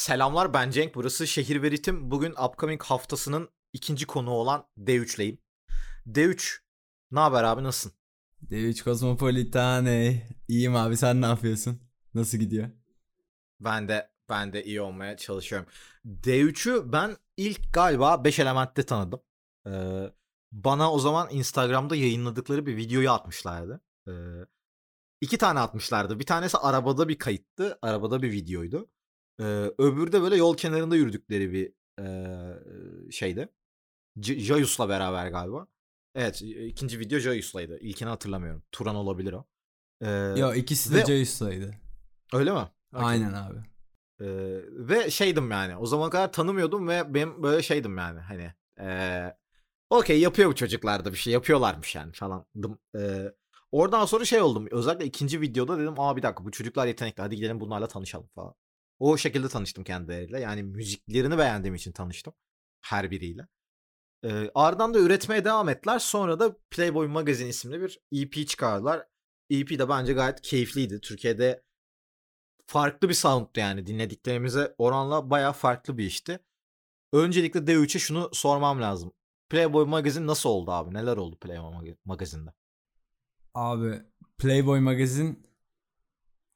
Selamlar ben Cenk. Burası Şehir ve Ritim. Bugün upcoming haftasının ikinci konuğu olan D3'leyim. D3 ne haber abi nasılsın? D3 Cosmopolitane. İyiyim abi sen ne yapıyorsun? Nasıl gidiyor? Ben de ben de iyi olmaya çalışıyorum. D3'ü ben ilk galiba 5 elementte tanıdım. Ee, bana o zaman Instagram'da yayınladıkları bir videoyu atmışlardı. Ee, iki tane atmışlardı. Bir tanesi arabada bir kayıttı. Arabada bir videoydu. Ee, öbürü de böyle yol kenarında yürüdükleri bir e, şeydi. C- Jayus'la beraber galiba. Evet ikinci video Jayus'laydı. İlkini hatırlamıyorum. Turan olabilir o. Ee, Yo ikisi ve- de Joyce'laydı. Öyle mi? Okey. Aynen abi. Ee, ve şeydim yani. O zamana kadar tanımıyordum ve benim böyle şeydim yani. Hani ee, okey yapıyor bu çocuklar da bir şey yapıyorlarmış yani falandım. Ee, oradan sonra şey oldum. Özellikle ikinci videoda dedim aa bir dakika bu çocuklar yetenekli hadi gidelim bunlarla tanışalım falan. O şekilde tanıştım kendileriyle. Yani müziklerini beğendiğim için tanıştım. Her biriyle. Ee, ardından da üretmeye devam ettiler. Sonra da Playboy Magazine isimli bir EP çıkardılar. EP de bence gayet keyifliydi. Türkiye'de farklı bir soundtu yani dinlediklerimize oranla baya farklı bir işti. Öncelikle D3'e şunu sormam lazım. Playboy Magazine nasıl oldu abi? Neler oldu Playboy Mag- Magazine'de? Abi Playboy Magazine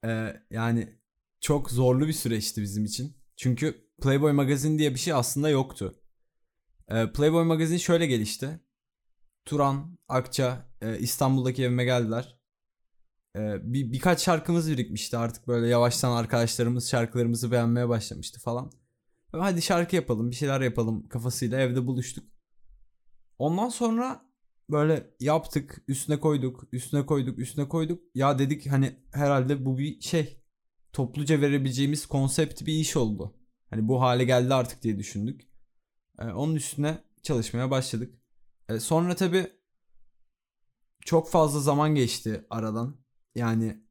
e, yani çok zorlu bir süreçti bizim için. Çünkü Playboy Magazine diye bir şey aslında yoktu. E, Playboy Magazine şöyle gelişti. Turan, Akça e, İstanbul'daki evime geldiler. E, bir, birkaç şarkımız birikmişti artık böyle yavaştan arkadaşlarımız şarkılarımızı beğenmeye başlamıştı falan. Hadi şarkı yapalım bir şeyler yapalım kafasıyla evde buluştuk. Ondan sonra böyle yaptık üstüne koyduk üstüne koyduk üstüne koyduk. Ya dedik hani herhalde bu bir şey topluca verebileceğimiz konsept bir iş oldu. Hani bu hale geldi artık diye düşündük. E, onun üstüne çalışmaya başladık. E, sonra tabii çok fazla zaman geçti aradan. Yani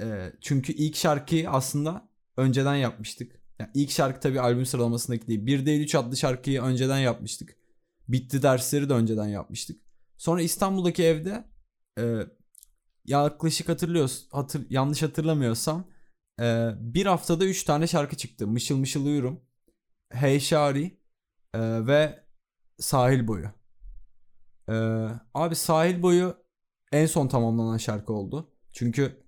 e, çünkü ilk şarkıyı aslında önceden yapmıştık. Yani ilk şarkı tabii albüm sıralamasındaki değil. 1 değil 3 adlı şarkıyı önceden yapmıştık. Bitti dersleri de önceden yapmıştık. Sonra İstanbul'daki evde e, yaklaşık hatırlıyoruz, hatır, yanlış hatırlamıyorsam e, bir haftada 3 tane şarkı çıktı. Mışıl mışıl uyurum. Hey Şari e, ve Sahil Boyu. E, abi Sahil Boyu en son tamamlanan şarkı oldu. Çünkü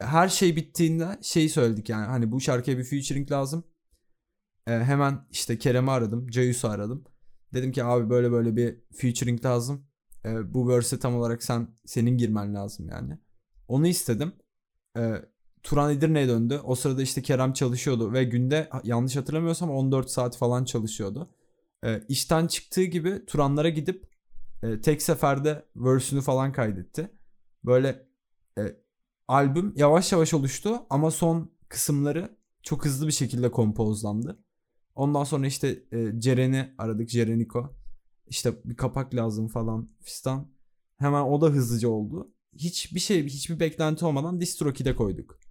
her şey bittiğinde şeyi söyledik yani hani bu şarkıya bir featuring lazım. E, hemen işte Kerem'i aradım, Cayus'u aradım. Dedim ki abi böyle böyle bir featuring lazım. E, bu verse'e tam olarak sen senin girmen lazım yani. Onu istedim. E, Turan Edirne'ye döndü. O sırada işte Kerem çalışıyordu ve günde yanlış hatırlamıyorsam 14 saat falan çalışıyordu. E, işten çıktığı gibi Turanlara gidip e, tek seferde verse'ünü falan kaydetti. Böyle e, albüm yavaş yavaş oluştu ama son kısımları çok hızlı bir şekilde kompozlandı. Ondan sonra işte e, Ceren'i aradık. Cereniko. İşte bir kapak lazım falan fistan. Hemen o da hızlıca oldu. Hiçbir şey, hiçbir beklenti olmadan DistroKid'e koyduk.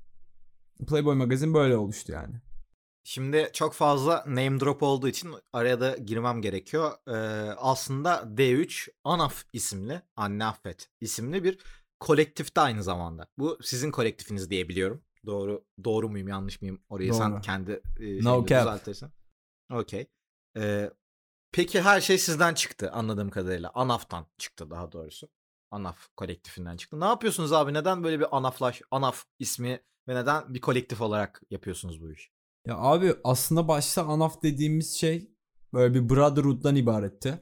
Playboy Magazine böyle oluştu yani. Şimdi çok fazla name drop olduğu için araya da girmem gerekiyor. Ee, aslında D3 ANAF isimli, Anne Affet isimli bir kolektifte aynı zamanda. Bu sizin kolektifiniz diye biliyorum. Doğru doğru muyum yanlış mıyım? Orayı sen Doğru. kendi e, No cap. düzeltirsen. Okey. Ee, peki her şey sizden çıktı anladığım kadarıyla. ANAF'tan çıktı daha doğrusu. ANAF kolektifinden çıktı. Ne yapıyorsunuz abi? Neden böyle bir ANAF'laş, ANAF ismi ve neden bir kolektif olarak yapıyorsunuz bu işi? Ya abi aslında başta ANAF dediğimiz şey böyle bir brotherhood'dan ibaretti.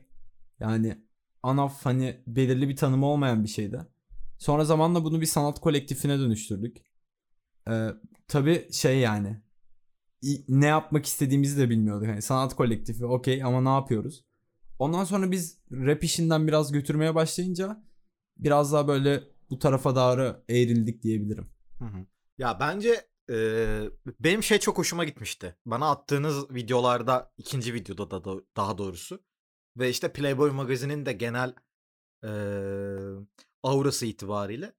Yani ANAF hani belirli bir tanımı olmayan bir şeydi. Sonra zamanla bunu bir sanat kolektifine dönüştürdük. Ee, tabii şey yani ne yapmak istediğimizi de bilmiyorduk. Hani sanat kolektifi okey ama ne yapıyoruz? Ondan sonra biz rap işinden biraz götürmeye başlayınca biraz daha böyle bu tarafa doğru eğrildik diyebilirim. Hı hı. Ya bence eee, benim şey çok hoşuma gitmişti. Bana attığınız videolarda ikinci videoda da daha doğrusu ve işte Playboy Magazine'in de genel eee aurası itibariyle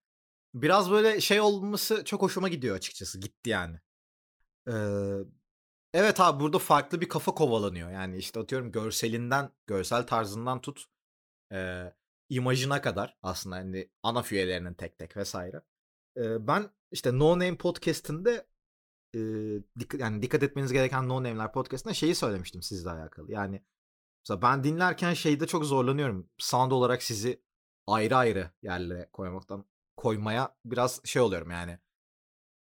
biraz böyle şey olması çok hoşuma gidiyor açıkçası. Gitti yani. Eee, evet abi burada farklı bir kafa kovalanıyor. Yani işte atıyorum görselinden, görsel tarzından tut eee imajına kadar aslında hani ana üyelerinin tek tek vesaire. Eee, ben işte No Name Podcast'inde e, dik- yani dikkat etmeniz gereken No Name'ler podcastında şeyi söylemiştim sizle alakalı. Yani mesela ben dinlerken şeyde çok zorlanıyorum. Sound olarak sizi ayrı ayrı yerlere koymaktan koymaya biraz şey oluyorum yani.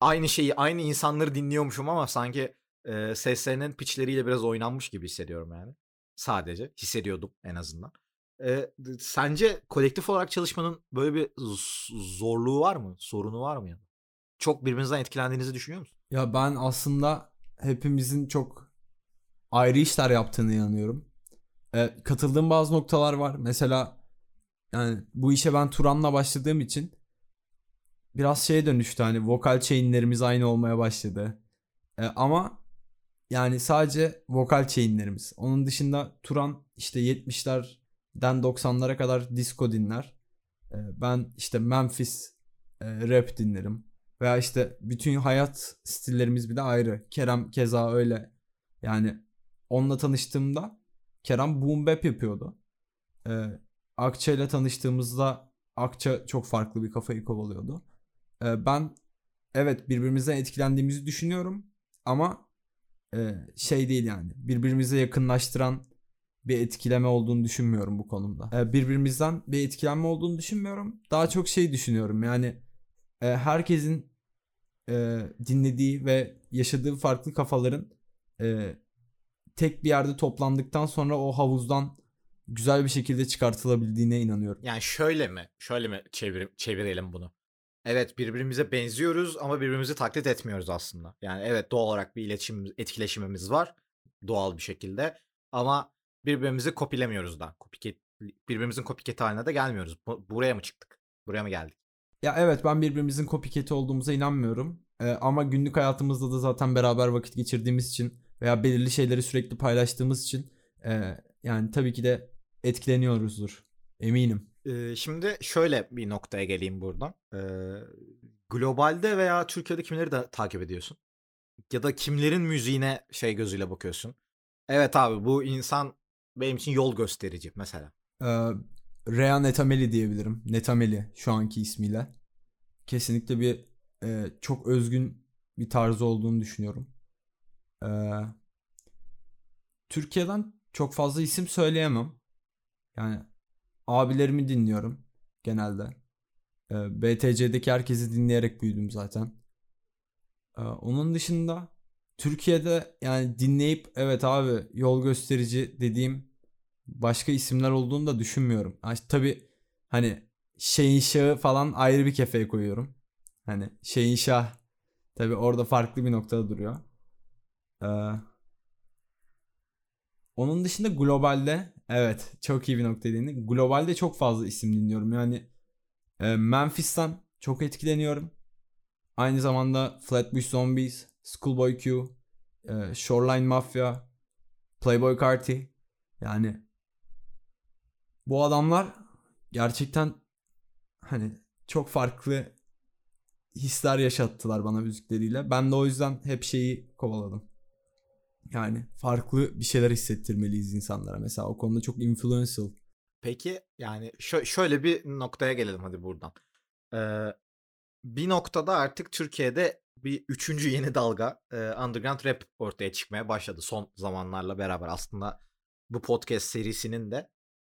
Aynı şeyi aynı insanları dinliyormuşum ama sanki e, seslerinin pitchleriyle biraz oynanmış gibi hissediyorum yani. Sadece hissediyordum en azından. E, sence kolektif olarak çalışmanın böyle bir zorluğu var mı? Sorunu var mı yani? Çok birbirinizden etkilendiğinizi düşünüyor musun? Ya ben aslında hepimizin çok ayrı işler yaptığını inanıyorum. Ee, katıldığım bazı noktalar var. Mesela yani bu işe ben Turan'la başladığım için biraz şeye dönüştü hani vokal chainlerimiz aynı olmaya başladı. Ee, ama yani sadece vokal chainlerimiz. Onun dışında Turan işte 70'lerden 90'lara kadar disco dinler. Ee, ben işte Memphis e, rap dinlerim. Veya işte bütün hayat stillerimiz bir de ayrı. Kerem keza öyle. Yani onunla tanıştığımda Kerem boom bap yapıyordu. Ee, Akça ile tanıştığımızda Akça çok farklı bir kafayı kovalıyordu. Ee, ben evet birbirimizden etkilendiğimizi düşünüyorum ama e, şey değil yani birbirimize yakınlaştıran bir etkileme olduğunu düşünmüyorum bu konumda. Ee, birbirimizden bir etkilenme olduğunu düşünmüyorum. Daha çok şey düşünüyorum yani e, herkesin e, dinlediği ve yaşadığı farklı kafaların e, tek bir yerde toplandıktan sonra o havuzdan güzel bir şekilde çıkartılabildiğine inanıyorum. Yani şöyle mi? Şöyle mi çevir, çevirelim bunu? Evet birbirimize benziyoruz ama birbirimizi taklit etmiyoruz aslında. Yani evet doğal olarak bir iletişim etkileşimimiz var doğal bir şekilde ama birbirimizi kopilemiyoruz da. Copycat, birbirimizin copycat haline de gelmiyoruz. Bu- Buraya mı çıktık? Buraya mı geldik? Ya evet ben birbirimizin copycat'i olduğumuza inanmıyorum. Ee, ama günlük hayatımızda da zaten beraber vakit geçirdiğimiz için veya belirli şeyleri sürekli paylaştığımız için e, yani tabii ki de etkileniyoruzdur. Eminim. Ee, şimdi şöyle bir noktaya geleyim buradan. Ee, globalde veya Türkiye'de kimleri de takip ediyorsun? Ya da kimlerin müziğine şey gözüyle bakıyorsun? Evet abi bu insan benim için yol gösterici mesela. Ee, Rea Netameli diyebilirim. Netameli şu anki ismiyle. Kesinlikle bir e, çok özgün bir tarzı olduğunu düşünüyorum. Ee, Türkiye'den çok fazla isim söyleyemem. Yani abilerimi dinliyorum genelde. Ee, BTC'deki herkesi dinleyerek büyüdüm zaten. Ee, onun dışında Türkiye'de yani dinleyip evet abi yol gösterici dediğim başka isimler olduğunu da düşünmüyorum. Yani tabii hani şeyin şahı falan ayrı bir kefeye koyuyorum. Hani şeyin şah tabii orada farklı bir noktada duruyor. Ee, onun dışında globalde evet çok iyi bir nokta değindin. Globalde çok fazla isim dinliyorum. Yani e, Memphis'ten çok etkileniyorum. Aynı zamanda Flatbush Zombies, Schoolboy Q, e, Shoreline Mafia, Playboy Carti. Yani bu adamlar gerçekten hani çok farklı hisler yaşattılar bana müzikleriyle. Ben de o yüzden hep şeyi kovaladım. Yani farklı bir şeyler hissettirmeliyiz insanlara. Mesela o konuda çok influential. Peki yani şö- şöyle bir noktaya gelelim hadi buradan. Ee, bir noktada artık Türkiye'de bir üçüncü yeni dalga e, underground rap ortaya çıkmaya başladı son zamanlarla beraber. Aslında bu podcast serisinin de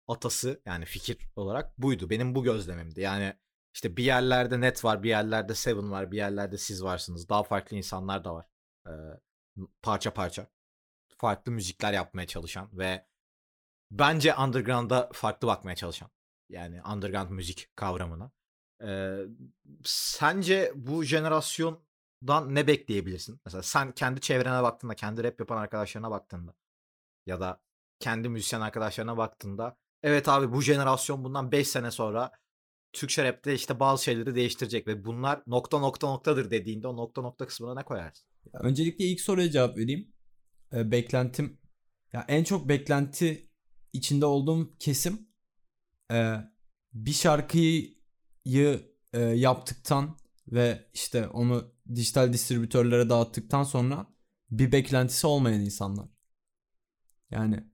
atası yani fikir olarak buydu. Benim bu gözlemimdi. Yani işte bir yerlerde net var, bir yerlerde Seven var, bir yerlerde siz varsınız. Daha farklı insanlar da var. Ee, parça parça. Farklı müzikler yapmaya çalışan ve bence underground'a farklı bakmaya çalışan. Yani underground müzik kavramına. Ee, sence bu jenerasyondan ne bekleyebilirsin? Mesela sen kendi çevrene baktığında, kendi rap yapan arkadaşlarına baktığında ya da kendi müzisyen arkadaşlarına baktığında evet abi bu jenerasyon bundan 5 sene sonra Türkçe rapte işte bazı şeyleri değiştirecek ve bunlar nokta nokta noktadır dediğinde o nokta nokta kısmına ne koyarsın? Ya öncelikle ilk soruya cevap vereyim. Ee, beklentim ya en çok beklenti içinde olduğum kesim e, bir şarkıyı e, yaptıktan ve işte onu dijital distribütörlere dağıttıktan sonra bir beklentisi olmayan insanlar. Yani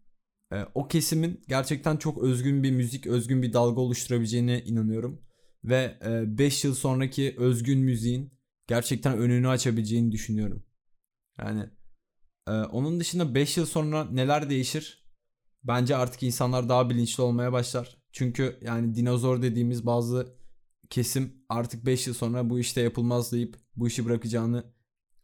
o kesimin gerçekten çok özgün bir müzik, özgün bir dalga oluşturabileceğine inanıyorum. Ve 5 yıl sonraki özgün müziğin gerçekten önünü açabileceğini düşünüyorum. Yani e, onun dışında 5 yıl sonra neler değişir? Bence artık insanlar daha bilinçli olmaya başlar. Çünkü yani dinozor dediğimiz bazı kesim artık 5 yıl sonra bu işte yapılmaz deyip bu işi bırakacağını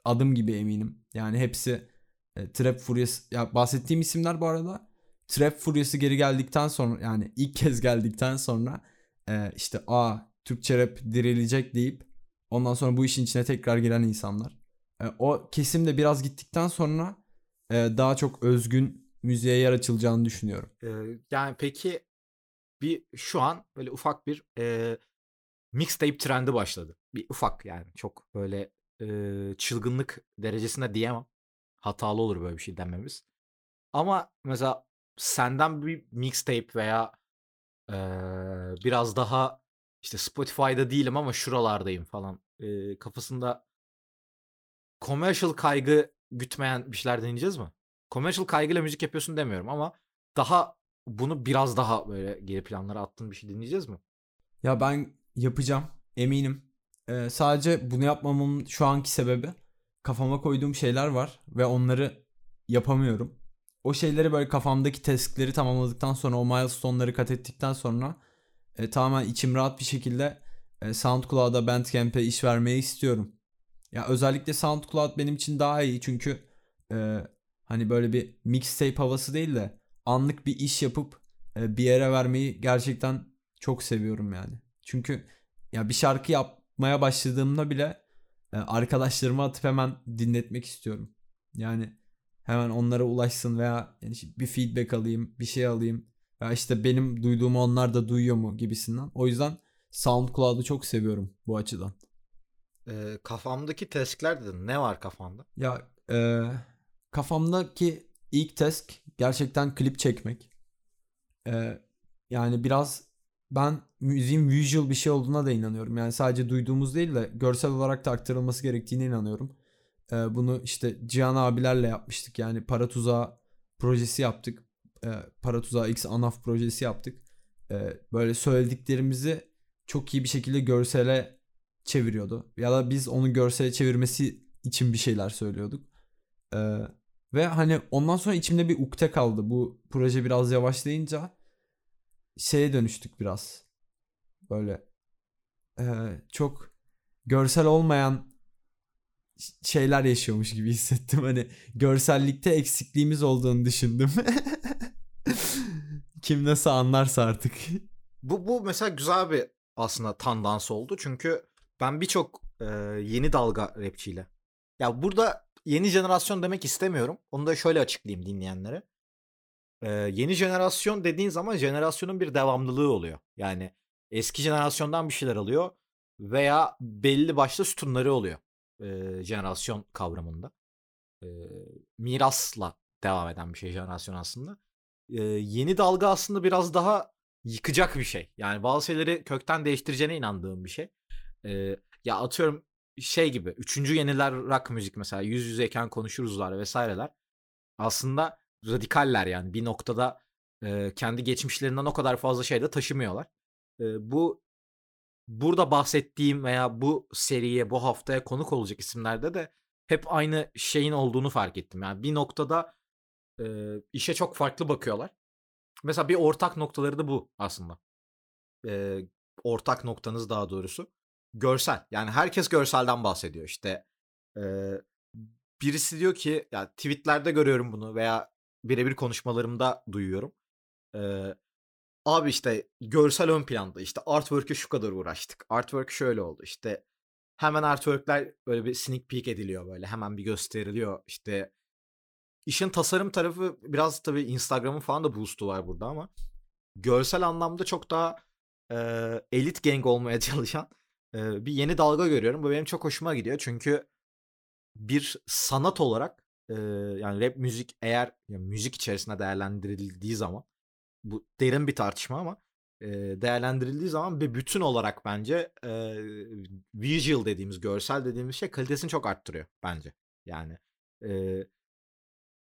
adım gibi eminim. Yani hepsi e, Trap Furious ya bahsettiğim isimler bu arada Trap Furious'ı geri geldikten sonra yani ilk kez geldikten sonra e, işte a Türkçe rap dirilecek deyip ondan sonra bu işin içine tekrar giren insanlar. E, o kesim de biraz gittikten sonra e, daha çok özgün müziğe yer açılacağını düşünüyorum. Ee, yani peki bir şu an böyle ufak bir e, mixtape trendi başladı. Bir ufak yani çok böyle e, çılgınlık derecesinde diyemem. Hatalı olur böyle bir şey dememiz. Ama mesela senden bir mixtape veya e, biraz daha işte Spotify'da değilim ama şuralardayım falan e, kafasında commercial kaygı gütmeyen bir şeyler deneyeceğiz mi? Commercial kaygıyla müzik yapıyorsun demiyorum ama daha bunu biraz daha böyle geri planlara attığın bir şey dinleyeceğiz mi? Ya ben yapacağım eminim. Ee, sadece bunu yapmamın şu anki sebebi kafama koyduğum şeyler var ve onları yapamıyorum. O şeyleri böyle kafamdaki task'leri tamamladıktan sonra o milestone'ları kat ettikten sonra e, tamamen içim rahat bir şekilde e, SoundCloud'a, Bandcamp'e iş vermeyi istiyorum. Ya özellikle SoundCloud benim için daha iyi çünkü e, hani böyle bir mixtape havası değil de anlık bir iş yapıp e, bir yere vermeyi gerçekten çok seviyorum yani. Çünkü ya bir şarkı yapmaya başladığımda bile e, arkadaşlarıma atıp hemen dinletmek istiyorum. Yani hemen onlara ulaşsın veya yani bir feedback alayım, bir şey alayım. Ya işte benim duyduğumu onlar da duyuyor mu gibisinden. O yüzden SoundCloud'u çok seviyorum bu açıdan. E, kafamdaki task'ler dedin. Ne var kafanda? Ya e, kafamdaki ilk task gerçekten klip çekmek. E, yani biraz ben müziğin visual bir şey olduğuna da inanıyorum. Yani sadece duyduğumuz değil de görsel olarak da aktarılması gerektiğine inanıyorum. E, bunu işte Cihan abilerle yapmıştık. Yani Para Tuzağı projesi yaptık. E, Para Tuzağı X ANAF projesi yaptık. E, böyle söylediklerimizi çok iyi bir şekilde görsele çeviriyordu. Ya da biz onu görsele çevirmesi için bir şeyler söylüyorduk. Ee, ve hani ondan sonra içimde bir ukde kaldı. Bu proje biraz yavaşlayınca şeye dönüştük biraz. Böyle e, çok görsel olmayan şeyler yaşıyormuş gibi hissettim. Hani görsellikte eksikliğimiz olduğunu düşündüm. Kim nasıl anlarsa artık. Bu, bu mesela güzel bir aslında tandans oldu. Çünkü ben birçok e, yeni dalga rapçiyle. Ya burada yeni jenerasyon demek istemiyorum. Onu da şöyle açıklayayım dinleyenlere. E, yeni jenerasyon dediğin zaman jenerasyonun bir devamlılığı oluyor. Yani eski jenerasyondan bir şeyler alıyor veya belli başlı sütunları oluyor e, jenerasyon kavramında. E, mirasla devam eden bir şey jenerasyon aslında. E, yeni dalga aslında biraz daha yıkacak bir şey. Yani bazı şeyleri kökten değiştireceğine inandığım bir şey. Ee, ya atıyorum şey gibi. Üçüncü yeniler rock müzik mesela yüz yüzeyken konuşuruzlar vesaireler. Aslında radikaller yani bir noktada e, kendi geçmişlerinden o kadar fazla şey de taşımıyorlar. E, bu burada bahsettiğim veya bu seriye bu haftaya konuk olacak isimlerde de hep aynı şeyin olduğunu fark ettim. Yani bir noktada e, işe çok farklı bakıyorlar. Mesela bir ortak noktaları da bu aslında. E, ortak noktanız daha doğrusu görsel. Yani herkes görselden bahsediyor. İşte e, birisi diyor ki ya tweetlerde görüyorum bunu veya birebir konuşmalarımda duyuyorum. E, abi işte görsel ön planda işte artwork'e şu kadar uğraştık. Artwork şöyle oldu işte hemen artwork'ler böyle bir sneak peek ediliyor böyle hemen bir gösteriliyor işte işin tasarım tarafı biraz tabii Instagram'ın falan da boost'u var burada ama görsel anlamda çok daha e, elit gang olmaya çalışan bir yeni dalga görüyorum. Bu benim çok hoşuma gidiyor. Çünkü bir sanat olarak yani rap müzik eğer yani müzik içerisinde değerlendirildiği zaman bu derin bir tartışma ama değerlendirildiği zaman bir bütün olarak bence visual dediğimiz görsel dediğimiz şey kalitesini çok arttırıyor bence. Yani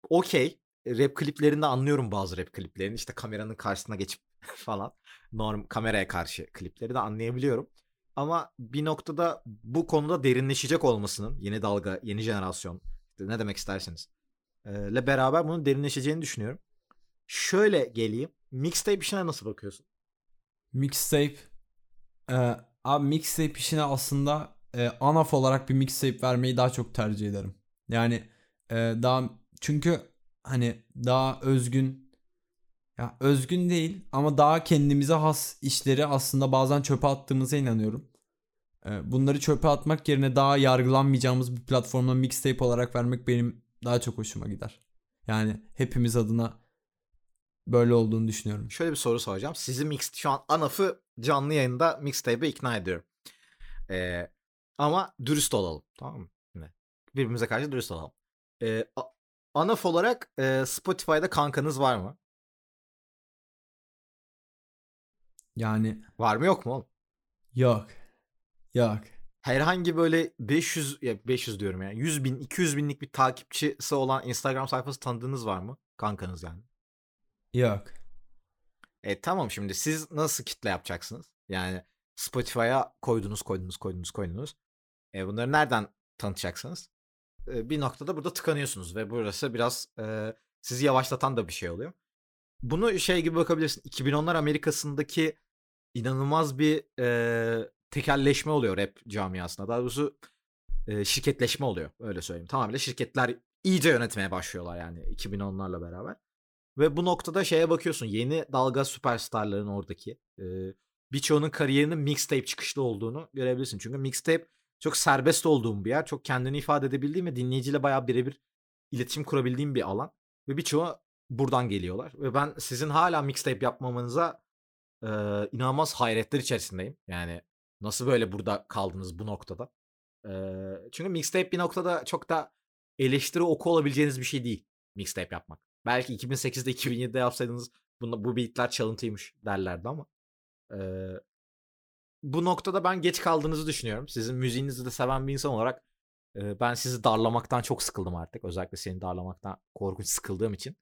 okey rap kliplerinde anlıyorum bazı rap kliplerini işte kameranın karşısına geçip falan norm kameraya karşı klipleri de anlayabiliyorum. Ama bir noktada bu konuda derinleşecek olmasının yeni dalga, yeni jenerasyon ne demek isterseniz e, ile beraber bunun derinleşeceğini düşünüyorum. Şöyle geleyim. Mixtape işine nasıl bakıyorsun? Mixtape e, abi mixtape işine aslında e, anaf olarak bir mixtape vermeyi daha çok tercih ederim. Yani e, daha çünkü hani daha özgün ya özgün değil ama daha kendimize has işleri aslında bazen çöpe attığımıza inanıyorum. E, bunları çöpe atmak yerine daha yargılanmayacağımız bir platformda mixtape olarak vermek benim daha çok hoşuma gider. Yani hepimiz adına böyle olduğunu düşünüyorum. Şöyle bir soru soracağım. Sizi mix şu an Anaf'ı canlı yayında mixtape'e ikna ediyorum. Ee, ama dürüst olalım. Tamam mı? Birbirimize karşı dürüst olalım. Ee, Anaf olarak e, Spotify'da kankanız var mı? Yani Var mı yok mu oğlum? yok. Yok. Herhangi böyle 500 ya 500 diyorum yani 100 bin 200 binlik bir takipçisi olan Instagram sayfası tanıdığınız var mı? Kankanız yani. Yok. E tamam şimdi siz nasıl kitle yapacaksınız? Yani Spotify'a koydunuz koydunuz koydunuz koydunuz. E bunları nereden tanıtacaksınız? E, bir noktada burada tıkanıyorsunuz ve burası biraz e, sizi yavaşlatan da bir şey oluyor. Bunu şey gibi bakabilirsin. 2010'lar Amerika'sındaki inanılmaz bir e, tekelleşme oluyor rap camiasında. Daha doğrusu e, şirketleşme oluyor. Öyle söyleyeyim. Tamamıyla şirketler iyice yönetmeye başlıyorlar yani 2010'larla beraber. Ve bu noktada şeye bakıyorsun yeni dalga süperstarların oradaki e, birçoğunun kariyerinin mixtape çıkışlı olduğunu görebilirsin. Çünkü mixtape çok serbest olduğum bir yer. Çok kendini ifade edebildiğim ve dinleyiciyle bayağı birebir iletişim kurabildiğim bir alan. Ve birçoğu buradan geliyorlar. Ve ben sizin hala mixtape yapmamanıza e, inanılmaz hayretler içerisindeyim. Yani nasıl böyle burada kaldınız bu noktada? E, çünkü mixtape bir noktada çok da eleştiri oku olabileceğiniz bir şey değil. Mixtape yapmak. Belki 2008'de 2007'de yapsaydınız bunda, bu beatler çalıntıymış derlerdi ama e, bu noktada ben geç kaldığınızı düşünüyorum. Sizin müziğinizi de seven bir insan olarak e, ben sizi darlamaktan çok sıkıldım artık. Özellikle seni darlamaktan korkunç sıkıldığım için.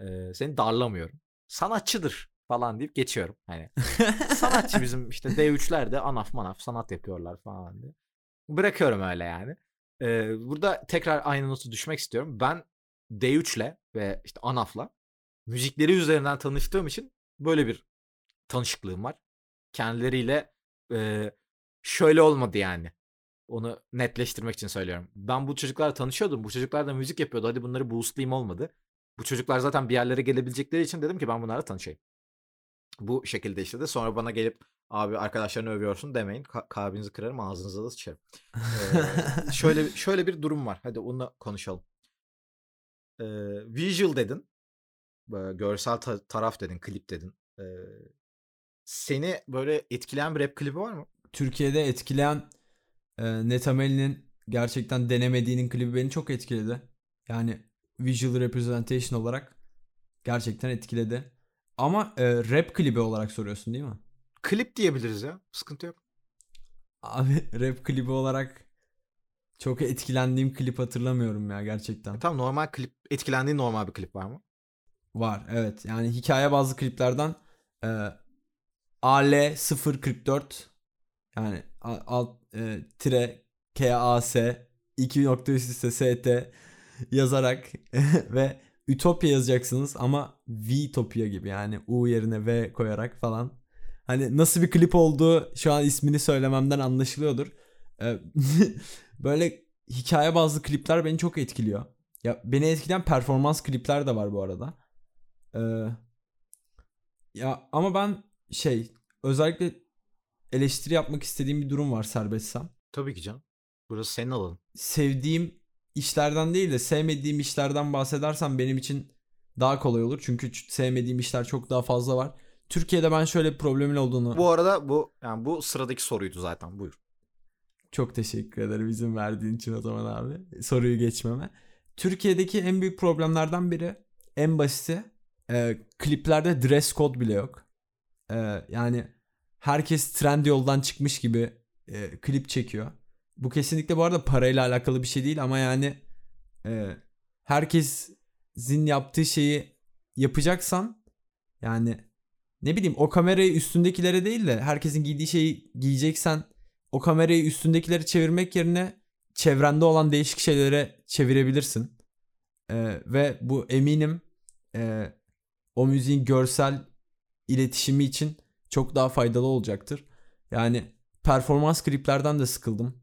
E, seni darlamıyorum. Sanatçıdır falan deyip geçiyorum. Hani sanatçı bizim işte D3'ler de anaf manaf sanat yapıyorlar falan diye. Bırakıyorum öyle yani. E, burada tekrar aynı notu düşmek istiyorum. Ben D3'le ve işte Anaf'la müzikleri üzerinden tanıştığım için böyle bir tanışıklığım var. Kendileriyle e, şöyle olmadı yani. Onu netleştirmek için söylüyorum. Ben bu çocuklarla tanışıyordum. Bu çocuklar da müzik yapıyordu. Hadi bunları boostlayayım olmadı. Bu çocuklar zaten bir yerlere gelebilecekleri için dedim ki ben bunlarla tanışayım. Bu şekilde işte de sonra bana gelip abi arkadaşlarını övüyorsun demeyin. Ka- kalbinizi kırarım ağzınıza da sıçarım. Ee, şöyle şöyle bir durum var. Hadi onunla konuşalım. Ee, visual dedin. Böyle görsel ta- taraf dedin, klip dedin. Ee, seni böyle etkileyen bir rap klibi var mı? Türkiye'de etkileyen e, Netameli'nin gerçekten denemediğinin klibi beni çok etkiledi. Yani visual representation olarak gerçekten etkiledi. Ama e, rap klibi olarak soruyorsun değil mi? Klip diyebiliriz ya. Sıkıntı yok. Abi rap klibi olarak çok etkilendiğim klip hatırlamıyorum ya gerçekten. E, tamam normal klip etkilendiğin normal bir klip var mı? Var evet. Yani hikaye bazı kliplerden e, AL 044 yani alt e, tire KAS 2 nokta üst üste ST yazarak ve Ütopya yazacaksınız ama Vtopya gibi yani U yerine V koyarak falan. Hani nasıl bir klip olduğu şu an ismini söylememden anlaşılıyordur. Böyle hikaye bazlı klipler beni çok etkiliyor. Ya beni etkileyen performans klipler de var bu arada. Ee, ya ama ben şey özellikle eleştiri yapmak istediğim bir durum var serbestsem. Tabii ki canım. Burası senin alanın. Sevdiğim işlerden değil de sevmediğim işlerden bahsedersem benim için daha kolay olur. Çünkü sevmediğim işler çok daha fazla var. Türkiye'de ben şöyle bir problemin olduğunu Bu arada bu yani bu sıradaki soruydu zaten. Buyur. Çok teşekkür ederim izin verdiğin için o zaman abi. Soruyu geçmeme. Türkiye'deki en büyük problemlerden biri en basiti e, kliplerde dress code bile yok. E, yani herkes trend yoldan çıkmış gibi e, klip çekiyor. Bu kesinlikle bu arada parayla alakalı bir şey değil ama yani e, herkesin yaptığı şeyi yapacaksan yani ne bileyim o kamerayı üstündekilere değil de herkesin giydiği şeyi giyeceksen o kamerayı üstündekileri çevirmek yerine çevrende olan değişik şeylere çevirebilirsin. Ee, ve bu eminim e, o müziğin görsel iletişimi için çok daha faydalı olacaktır. Yani performans kliplerden de sıkıldım.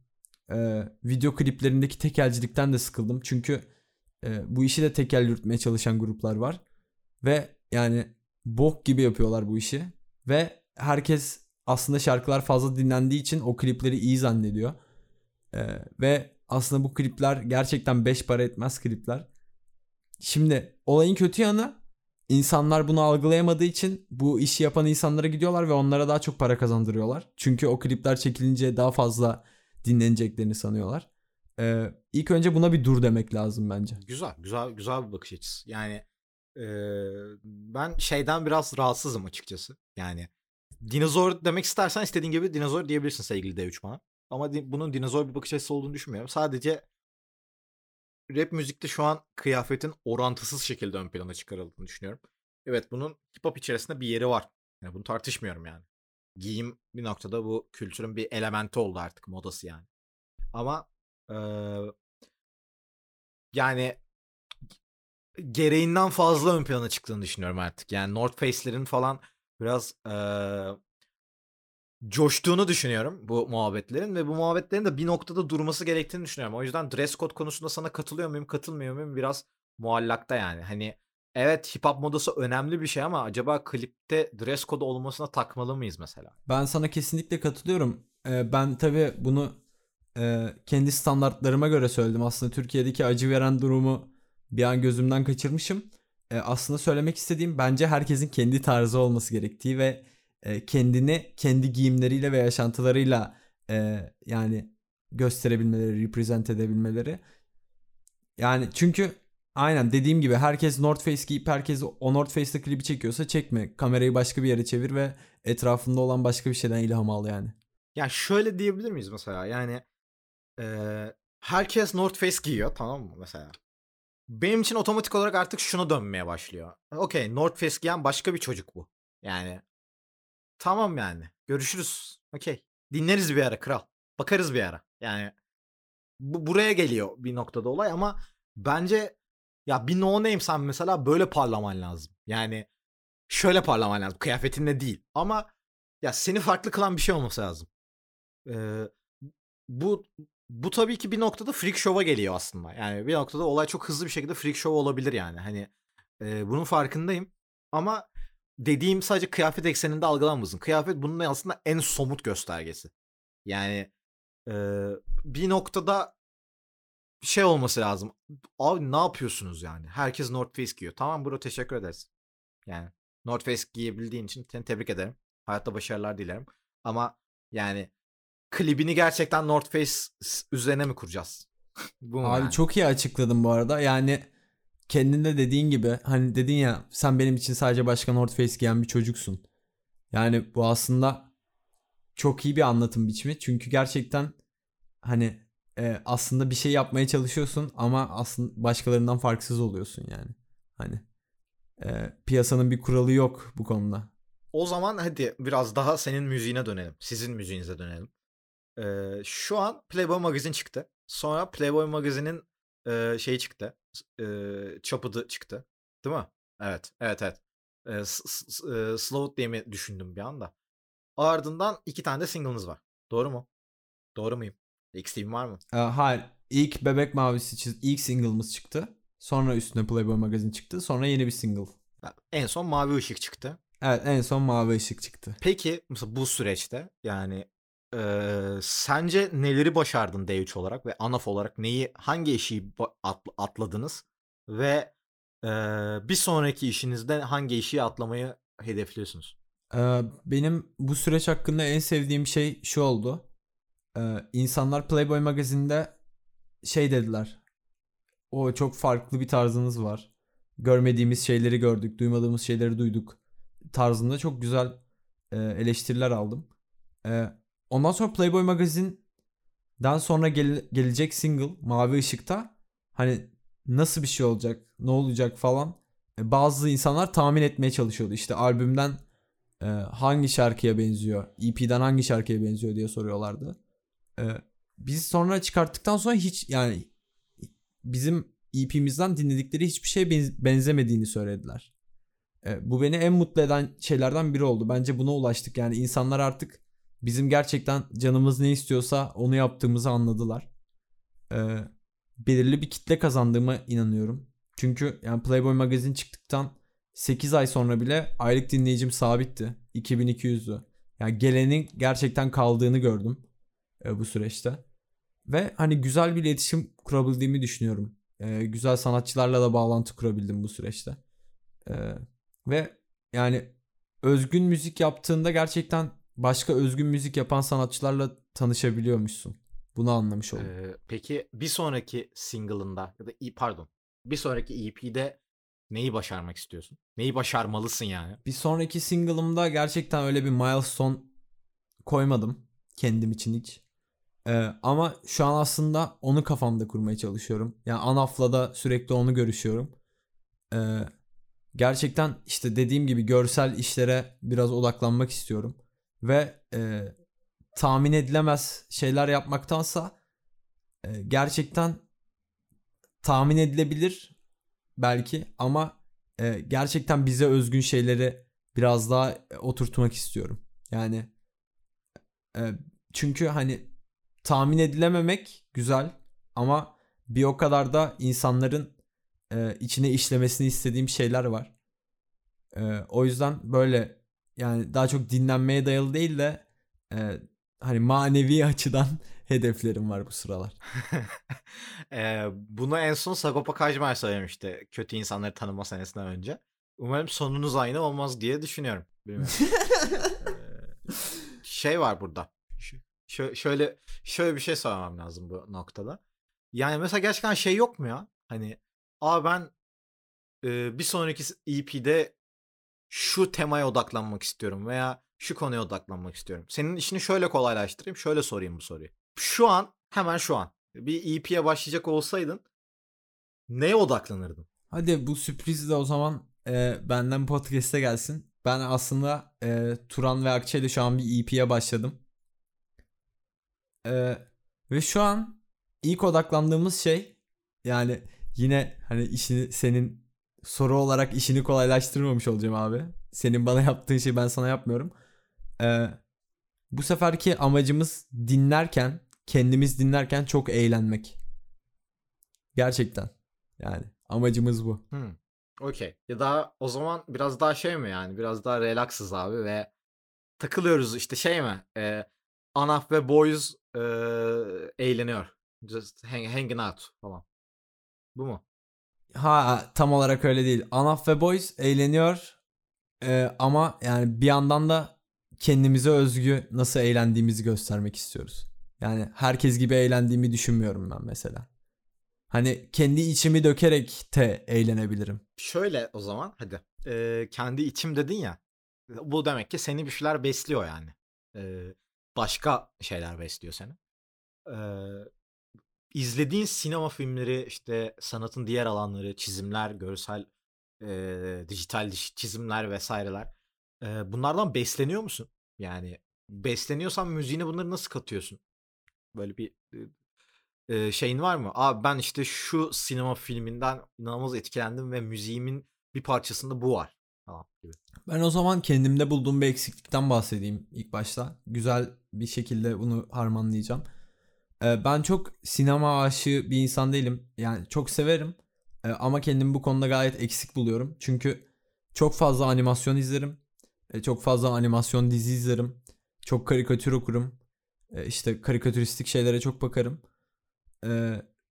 Ee, video kliplerindeki tekelcilikten de sıkıldım. Çünkü e, bu işi de tekel yürütmeye çalışan gruplar var. Ve yani bok gibi yapıyorlar bu işi. Ve herkes aslında şarkılar fazla dinlendiği için o klipleri iyi zannediyor. Ee, ve aslında bu klipler gerçekten 5 para etmez klipler. Şimdi olayın kötü yanı insanlar bunu algılayamadığı için bu işi yapan insanlara gidiyorlar ve onlara daha çok para kazandırıyorlar. Çünkü o klipler çekilince daha fazla dinleneceklerini sanıyorlar. Ee, ilk önce buna bir dur demek lazım bence. Güzel, güzel, güzel bir bakış açısı. Yani e, ben şeyden biraz rahatsızım açıkçası. Yani dinozor demek istersen istediğin gibi dinozor diyebilirsin sevgili D3 bana. Ama di- bunun dinozor bir bakış açısı olduğunu düşünmüyorum. Sadece rap müzikte şu an kıyafetin orantısız şekilde ön plana çıkarıldığını düşünüyorum. Evet bunun hip hop içerisinde bir yeri var. Yani bunu tartışmıyorum yani. Giyim bir noktada bu kültürün bir elementi oldu artık modası yani. Ama eee, yani gereğinden fazla ön plana çıktığını düşünüyorum artık. Yani North Face'lerin falan biraz eee, coştuğunu düşünüyorum bu muhabbetlerin ve bu muhabbetlerin de bir noktada durması gerektiğini düşünüyorum. O yüzden dress code konusunda sana katılıyor muyum, katılmıyor muyum biraz muallakta yani. Hani evet hip hop modası önemli bir şey ama acaba klipte dress code olmasına takmalı mıyız mesela? Ben sana kesinlikle katılıyorum. Ee, ben tabii bunu e, kendi standartlarıma göre söyledim. Aslında Türkiye'deki acı veren durumu bir an gözümden kaçırmışım. E, aslında söylemek istediğim bence herkesin kendi tarzı olması gerektiği ve e, kendini kendi giyimleriyle ve yaşantılarıyla e, yani gösterebilmeleri, represent edebilmeleri. Yani çünkü aynen dediğim gibi herkes North Face giyip herkes o North Face'te klibi çekiyorsa çekme. Kamerayı başka bir yere çevir ve etrafında olan başka bir şeyden ilham al yani. Ya şöyle diyebilir miyiz mesela? Yani eee, herkes North Face giyiyor tamam mı mesela? Benim için otomatik olarak artık şuna dönmeye başlıyor. Okey North Face giyen başka bir çocuk bu. Yani tamam yani. Görüşürüz. Okey. Dinleriz bir ara kral. Bakarız bir ara. Yani bu buraya geliyor bir noktada olay ama bence ya bir no name sen mesela böyle parlaman lazım. Yani şöyle parlaman lazım. Kıyafetinle değil. Ama ya seni farklı kılan bir şey olması lazım. Ee, bu bu tabii ki bir noktada freak show'a geliyor aslında. Yani bir noktada olay çok hızlı bir şekilde freak show olabilir yani. Hani e, bunun farkındayım. Ama dediğim sadece kıyafet ekseninde algılanmasın. Kıyafet bunun aslında en somut göstergesi. Yani e, bir noktada şey olması lazım. Abi ne yapıyorsunuz yani? Herkes North Face giyiyor. Tamam bro teşekkür ederiz. Yani North Face giyebildiğin için seni tebrik ederim. Hayatta başarılar dilerim. Ama yani klibini gerçekten North Face üzerine mi kuracağız? Bu Abi yani? çok iyi açıkladın bu arada. Yani kendinde dediğin gibi hani dedin ya sen benim için sadece başka North Face giyen bir çocuksun. Yani bu aslında çok iyi bir anlatım biçimi. Çünkü gerçekten hani e, aslında bir şey yapmaya çalışıyorsun ama aslında başkalarından farksız oluyorsun yani. Hani e, piyasanın bir kuralı yok bu konuda. O zaman hadi biraz daha senin müziğine dönelim. Sizin müziğinize dönelim. Ee, şu an Playboy Magazine çıktı. Sonra Playboy Magazine'in e, şeyi çıktı. E, çapıdı çıktı. Değil mi? Evet. Evet evet. E, Slow diye mi düşündüm bir anda. Ardından iki tane de single'ınız var. Doğru mu? Doğru muyum? Eksiğim var mı? E, hayır ilk Bebek Mavisi çiz- ilk single'ımız çıktı. Sonra üstüne Playboy Magazine çıktı. Sonra yeni bir single. En son Mavi Işık çıktı. Evet en son Mavi Işık çıktı. Peki mesela bu süreçte yani eee, sence neleri başardın D3 olarak ve ANAF olarak neyi hangi atl- atladınız ve eee, bir sonraki işinizde hangi eşiği atlamayı hedefliyorsunuz? Ee, benim bu süreç hakkında en sevdiğim şey şu oldu. Ee, insanlar Playboy magazinde şey dediler. O çok farklı bir tarzınız var. Görmediğimiz şeyleri gördük, duymadığımız şeyleri duyduk. Tarzında çok güzel e, eleştiriler aldım. Ee, ondan sonra Playboy magazinden sonra gel- gelecek single Mavi Işık'ta hani nasıl bir şey olacak, ne olacak falan. E, bazı insanlar tahmin etmeye çalışıyordu. İşte albümden e, hangi şarkıya benziyor, EP'den hangi şarkıya benziyor diye soruyorlardı. E, biz sonra çıkarttıktan sonra hiç yani bizim EP'mizden dinledikleri hiçbir şeye benz- benzemediğini söylediler. E, bu beni en mutlu eden şeylerden biri oldu. Bence buna ulaştık. Yani insanlar artık bizim gerçekten canımız ne istiyorsa onu yaptığımızı anladılar. E, belirli bir kitle kazandığıma inanıyorum. Çünkü yani Playboy magazin çıktıktan 8 ay sonra bile aylık dinleyicim sabitti. 2200'dü. Yani gelenin gerçekten kaldığını gördüm e, bu süreçte. Ve hani güzel bir iletişim kurabildiğimi düşünüyorum. E, güzel sanatçılarla da bağlantı kurabildim bu süreçte. E, ve yani özgün müzik yaptığında gerçekten başka özgün müzik yapan sanatçılarla tanışabiliyormuşsun. Bunu anlamış oldum. Ee, peki bir sonraki single'ında ya da pardon bir sonraki EP'de neyi başarmak istiyorsun? Neyi başarmalısın yani? Bir sonraki single'ımda gerçekten öyle bir milestone koymadım kendim için hiç. Ee, ama şu an aslında onu kafamda kurmaya çalışıyorum. Yani Anaf'la da sürekli onu görüşüyorum. Ee, gerçekten işte dediğim gibi görsel işlere biraz odaklanmak istiyorum. Ve e, tahmin edilemez şeyler yapmaktansa e, gerçekten tahmin edilebilir belki ama e, gerçekten bize özgün şeyleri biraz daha e, oturtmak istiyorum. Yani e, çünkü hani tahmin edilememek güzel ama bir o kadar da insanların e, içine işlemesini istediğim şeyler var. E, o yüzden böyle yani daha çok dinlenmeye dayalı değil de e, hani manevi açıdan hedeflerim var bu sıralar. Ee, bunu en son Sagopa Kajmer söylemişti kötü insanları tanıma senesinden önce. Umarım sonunuz aynı olmaz diye düşünüyorum. Ee, şey var burada. Ş- şö- şöyle şöyle bir şey söylemem lazım bu noktada. Yani mesela gerçekten şey yok mu ya? Hani aa ben e, bir sonraki EP'de şu temaya odaklanmak istiyorum veya şu konuya odaklanmak istiyorum. Senin işini şöyle kolaylaştırayım, şöyle sorayım bu soruyu. Şu an, hemen şu an bir EP'ye başlayacak olsaydın neye odaklanırdın? Hadi bu sürpriz de o zaman e, benden podcast'e gelsin. Ben aslında e, Turan ve Akçe ile şu an bir EP'ye başladım. E, ve şu an ilk odaklandığımız şey yani yine hani işini senin soru olarak işini kolaylaştırmamış olacağım abi. Senin bana yaptığın şeyi ben sana yapmıyorum. E, bu seferki amacımız dinlerken, kendimiz dinlerken çok eğlenmek. Gerçekten. Yani amacımız bu. Hmm. Okey. Ya da o zaman biraz daha şey mi yani? Biraz daha relaxız abi ve takılıyoruz işte şey mi? Ee, Anaf ve Boys ee, eğleniyor. Just hang, hanging out falan. Bu mu? Ha tam olarak öyle değil. Anaf ve Boys eğleniyor. Ee, ama yani bir yandan da kendimize özgü nasıl eğlendiğimizi göstermek istiyoruz. Yani herkes gibi eğlendiğimi düşünmüyorum ben mesela. Hani kendi içimi dökerek de eğlenebilirim. Şöyle o zaman hadi. Ee, kendi içim dedin ya. Bu demek ki seni bir şeyler besliyor yani. Ee, başka şeyler besliyor seni. Ee, izlediğin sinema filmleri işte sanatın diğer alanları, çizimler, görsel, e, dijital çizimler vesaireler. Ee, bunlardan besleniyor musun? Yani besleniyorsan müziğine bunları nasıl katıyorsun? Böyle bir e, e, şeyin var mı? Abi ben işte şu sinema filminden inanılmaz etkilendim ve müziğimin bir parçasında bu var. Tamam gibi. Ben o zaman kendimde bulduğum bir eksiklikten bahsedeyim ilk başta. Güzel bir şekilde bunu harmanlayacağım. Ee, ben çok sinema aşığı bir insan değilim. Yani çok severim. Ee, ama kendimi bu konuda gayet eksik buluyorum. Çünkü çok fazla animasyon izlerim. Ee, çok fazla animasyon dizi izlerim. Çok karikatür okurum. İşte karikatüristik şeylere çok bakarım.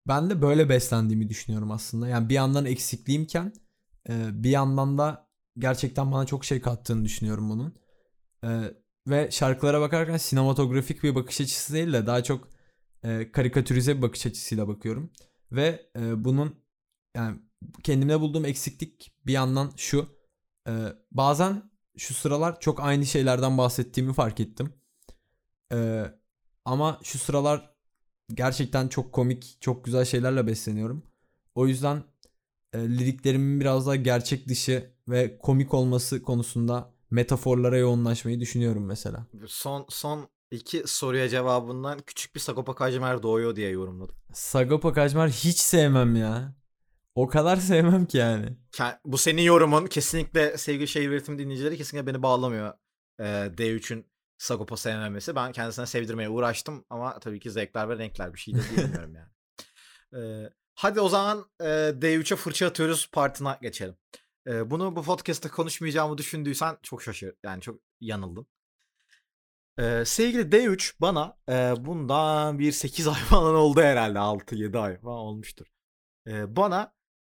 Ben de böyle beslendiğimi düşünüyorum aslında. Yani bir yandan eksikliğimken e, bir yandan da gerçekten bana çok şey kattığını düşünüyorum bunun. Ve şarkılara bakarken sinematografik bir bakış açısı değil de daha çok e, karikatürize bir bakış açısıyla bakıyorum. Ve e, bunun yani kendimde bulduğum eksiklik bir yandan şu. E, bazen şu sıralar çok aynı şeylerden bahsettiğimi fark ettim. E, ama şu sıralar gerçekten çok komik, çok güzel şeylerle besleniyorum. O yüzden e, liriklerimin biraz daha gerçek dışı ve komik olması konusunda metaforlara yoğunlaşmayı düşünüyorum mesela. Son son iki soruya cevabından küçük bir Sagopa Kajmer doğuyor diye yorumladım. Sagopa Kajmer hiç sevmem ya. O kadar sevmem ki yani. Bu senin yorumun kesinlikle sevgili şehir üretim dinleyicileri kesinlikle beni bağlamıyor. Ee, D3'ün Sagopa sevmemesi. Ben kendisine sevdirmeye uğraştım ama tabii ki zevkler ve renkler bir şey de diyemiyorum yani. Ee, hadi o zaman e, D3'e fırça atıyoruz partına geçelim. Ee, bunu bu podcast'ta konuşmayacağımı düşündüysen çok şaşır. Yani çok yanıldın. Ee, sevgili D3 bana e, bundan bir 8 ay falan oldu herhalde 6-7 ay falan olmuştur. Ee, bana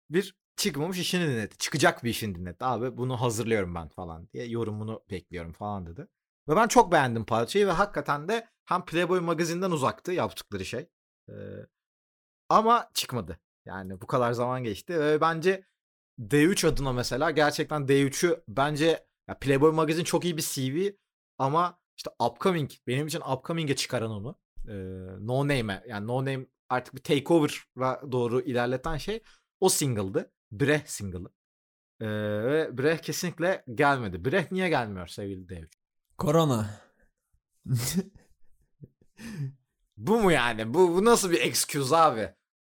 bir çıkmamış işini dinletti. Çıkacak bir işini dinletti. Abi bunu hazırlıyorum ben falan diye yorumunu bekliyorum falan dedi. Ve ben çok beğendim parçayı ve hakikaten de hem Playboy magazinden uzaktı yaptıkları şey. Ee, ama çıkmadı. Yani bu kadar zaman geçti ve bence D3 adına mesela gerçekten D3'ü bence ya Playboy magazin çok iyi bir CV ama işte upcoming benim için upcoming'e çıkaran onu. Ee, no name'e yani no name artık bir takeover'a doğru ilerleten şey o single'dı. Breh single'ı. Ee, ve Breh kesinlikle gelmedi. Breh niye gelmiyor sevgili D3? Korona. Bu mu yani? Bu, bu nasıl bir excuse abi?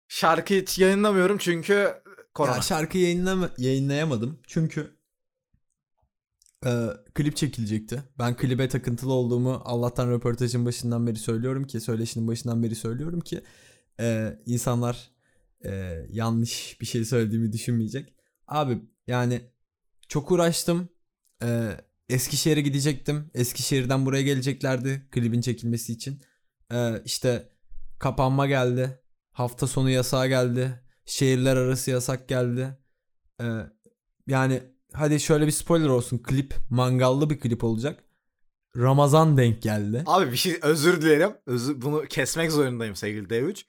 Şarkı hiç yayınlamıyorum çünkü korona. Ya şarkı yayınlama, yayınlayamadım. Çünkü e, klip çekilecekti. Ben klibe takıntılı olduğumu Allah'tan röportajın başından beri söylüyorum ki, söyleşinin başından beri söylüyorum ki e, insanlar e, yanlış bir şey söylediğimi düşünmeyecek. Abi yani çok uğraştım. E, Eskişehir'e gidecektim. Eskişehir'den buraya geleceklerdi klibin çekilmesi için. E, işte kapanma geldi. Hafta sonu yasağı geldi. Şehirler arası yasak geldi. E, yani hadi şöyle bir spoiler olsun. Klip mangallı bir klip olacak. Ramazan denk geldi. Abi bir şey özür dilerim. Özür, bunu kesmek zorundayım sevgili D3.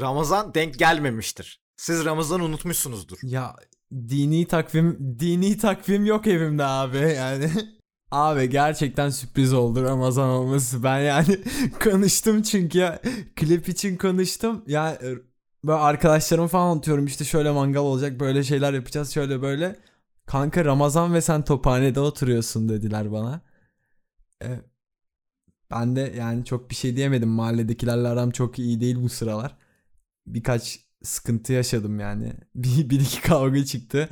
Ramazan denk gelmemiştir. Siz Ramazan'ı unutmuşsunuzdur. Ya dini takvim dini takvim yok evimde abi yani. Abi gerçekten sürpriz oldu Ramazan olması. Ben yani konuştum çünkü ya klip için konuştum. Ya yani, böyle arkadaşlarım falan anlatıyorum işte şöyle mangal olacak böyle şeyler yapacağız şöyle böyle. Kanka Ramazan ve sen tophanede oturuyorsun dediler bana. Ee, ben de yani çok bir şey diyemedim. Mahalledekilerle aram çok iyi değil bu sıralar. Birkaç sıkıntı yaşadım yani. Bir, bir iki kavga çıktı.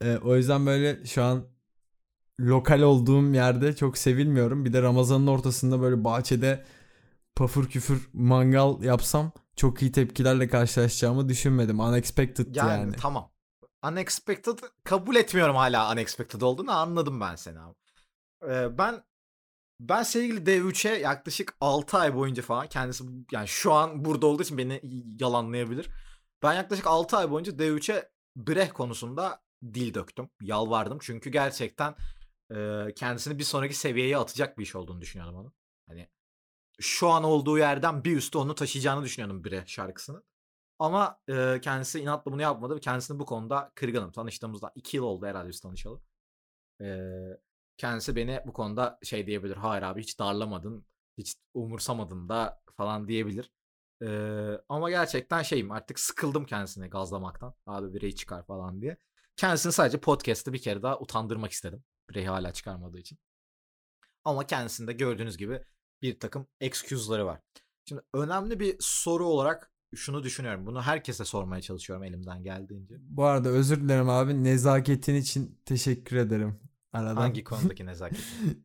Ee, o yüzden böyle şu an lokal olduğum yerde çok sevilmiyorum. Bir de Ramazan'ın ortasında böyle bahçede pafur küfür mangal yapsam çok iyi tepkilerle karşılaşacağımı düşünmedim. Unexpected yani. yani. Tamam. Unexpected kabul etmiyorum hala unexpected olduğunu anladım ben seni abi. Ee, ben ben sevgili D3'e yaklaşık 6 ay boyunca falan kendisi yani şu an burada olduğu için beni yalanlayabilir. Ben yaklaşık 6 ay boyunca D3'e Breh konusunda dil döktüm. Yalvardım. Çünkü gerçekten e, kendisini bir sonraki seviyeye atacak bir iş olduğunu düşünüyordum onu. Hani şu an olduğu yerden bir üstü onu taşıyacağını düşünüyordum Breh şarkısını. Ama e, kendisi inatla bunu yapmadı. Kendisini bu konuda kırgınım. Tanıştığımızda 2 yıl oldu herhalde biz tanışalım. E, kendisi beni bu konuda şey diyebilir. Hayır abi hiç darlamadın. Hiç umursamadın da falan diyebilir. Ee, ama gerçekten şeyim artık sıkıldım kendisine gazlamaktan. Abi bireyi çıkar falan diye. Kendisini sadece podcast'te bir kere daha utandırmak istedim. Bireyi hala çıkarmadığı için. Ama kendisinde gördüğünüz gibi bir takım excuse'ları var. Şimdi önemli bir soru olarak şunu düşünüyorum. Bunu herkese sormaya çalışıyorum elimden geldiğince. Bu arada özür dilerim abi. Nezaketin için teşekkür ederim. Aradan. Hangi konudaki nezaket?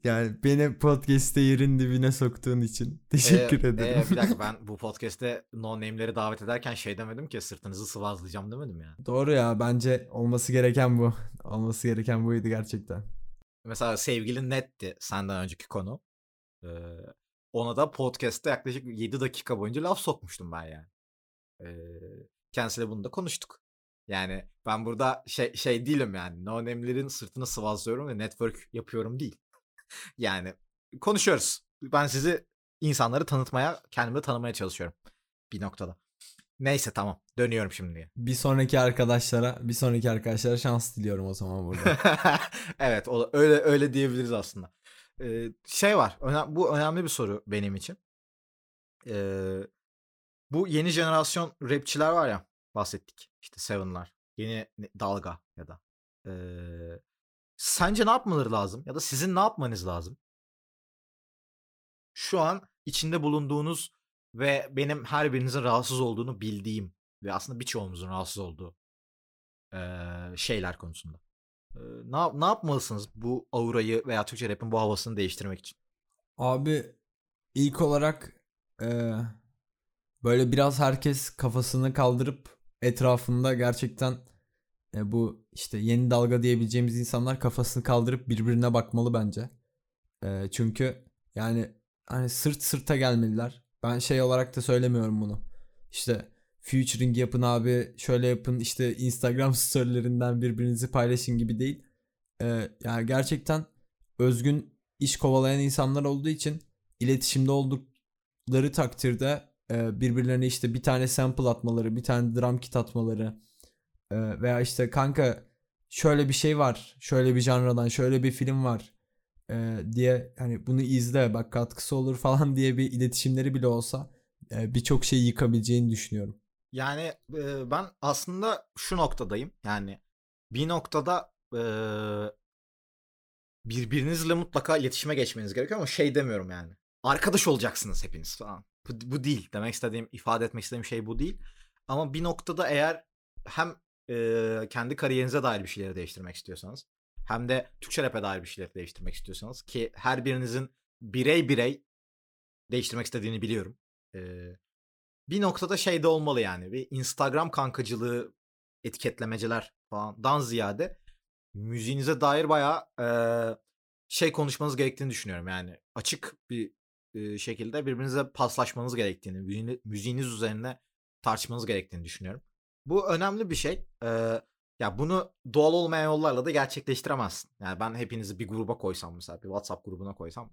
yani beni podcast'te yerin dibine soktuğun için teşekkür ee, ederim. E, bir dakika ben bu podcast'te no name'leri davet ederken şey demedim ki sırtınızı sıvazlayacağım demedim ya. Doğru ya bence olması gereken bu. Olması gereken buydu gerçekten. Mesela sevgilin netti senden önceki konu. Ee, ona da podcast'te yaklaşık 7 dakika boyunca laf sokmuştum ben yani. Kendisiyle bunu da konuştuk. Yani ben burada şey şey değilim yani. No name'lerin sırtını sıvazlıyorum ve network yapıyorum değil. yani konuşuyoruz. Ben sizi insanları tanıtmaya, kendimi tanımaya çalışıyorum bir noktada. Neyse tamam. Dönüyorum şimdi. Bir sonraki arkadaşlara, bir sonraki arkadaşlara şans diliyorum o zaman burada. evet, o, öyle öyle diyebiliriz aslında. Ee, şey var. Önem, bu önemli bir soru benim için. Ee, bu yeni jenerasyon rapçiler var ya bahsettik. İşte Seven'lar. Yeni dalga ya da. Ee, sence ne yapmaları lazım? Ya da sizin ne yapmanız lazım? şu an içinde bulunduğunuz ve benim her birinizin rahatsız olduğunu bildiğim ve aslında birçoğumuzun rahatsız olduğu eee, şeyler konusunda. Eee, ne, ne yapmalısınız bu aurayı veya Türkçe rap'in bu havasını değiştirmek için? Abi ilk olarak e, böyle biraz herkes kafasını kaldırıp etrafında gerçekten e, bu işte yeni dalga diyebileceğimiz insanlar kafasını kaldırıp birbirine bakmalı bence. E, çünkü yani hani sırt sırta gelmeliler. Ben şey olarak da söylemiyorum bunu. İşte featuring yapın abi şöyle yapın işte Instagram storylerinden birbirinizi paylaşın gibi değil. E, yani gerçekten özgün iş kovalayan insanlar olduğu için iletişimde oldukları takdirde birbirlerine işte bir tane sample atmaları, bir tane drum kit atmaları e, veya işte kanka şöyle bir şey var, şöyle bir janradan, şöyle bir film var e, diye hani bunu izle bak katkısı olur falan diye bir iletişimleri bile olsa birçok şeyi yıkabileceğini düşünüyorum. Yani e, ben aslında şu noktadayım. Yani bir noktada e, birbirinizle mutlaka iletişime geçmeniz gerekiyor ama şey demiyorum yani. Arkadaş olacaksınız hepiniz falan. Bu, bu değil. Demek istediğim, ifade etmek istediğim şey bu değil. Ama bir noktada eğer hem e, kendi kariyerinize dair bir şeyleri değiştirmek istiyorsanız hem de Türkçe rap'e dair bir şeyleri değiştirmek istiyorsanız ki her birinizin birey birey değiştirmek istediğini biliyorum. E, bir noktada şey de olmalı yani. Bir Instagram kankacılığı etiketlemeceler falandan ziyade müziğinize dair bayağı e, şey konuşmanız gerektiğini düşünüyorum. Yani açık bir şekilde birbirinize paslaşmanız gerektiğini, müziğini- müziğiniz üzerine tartışmanız gerektiğini düşünüyorum. Bu önemli bir şey. E, ya bunu doğal olmayan yollarla da gerçekleştiremezsin. Yani ben hepinizi bir gruba koysam mesela bir WhatsApp grubuna koysam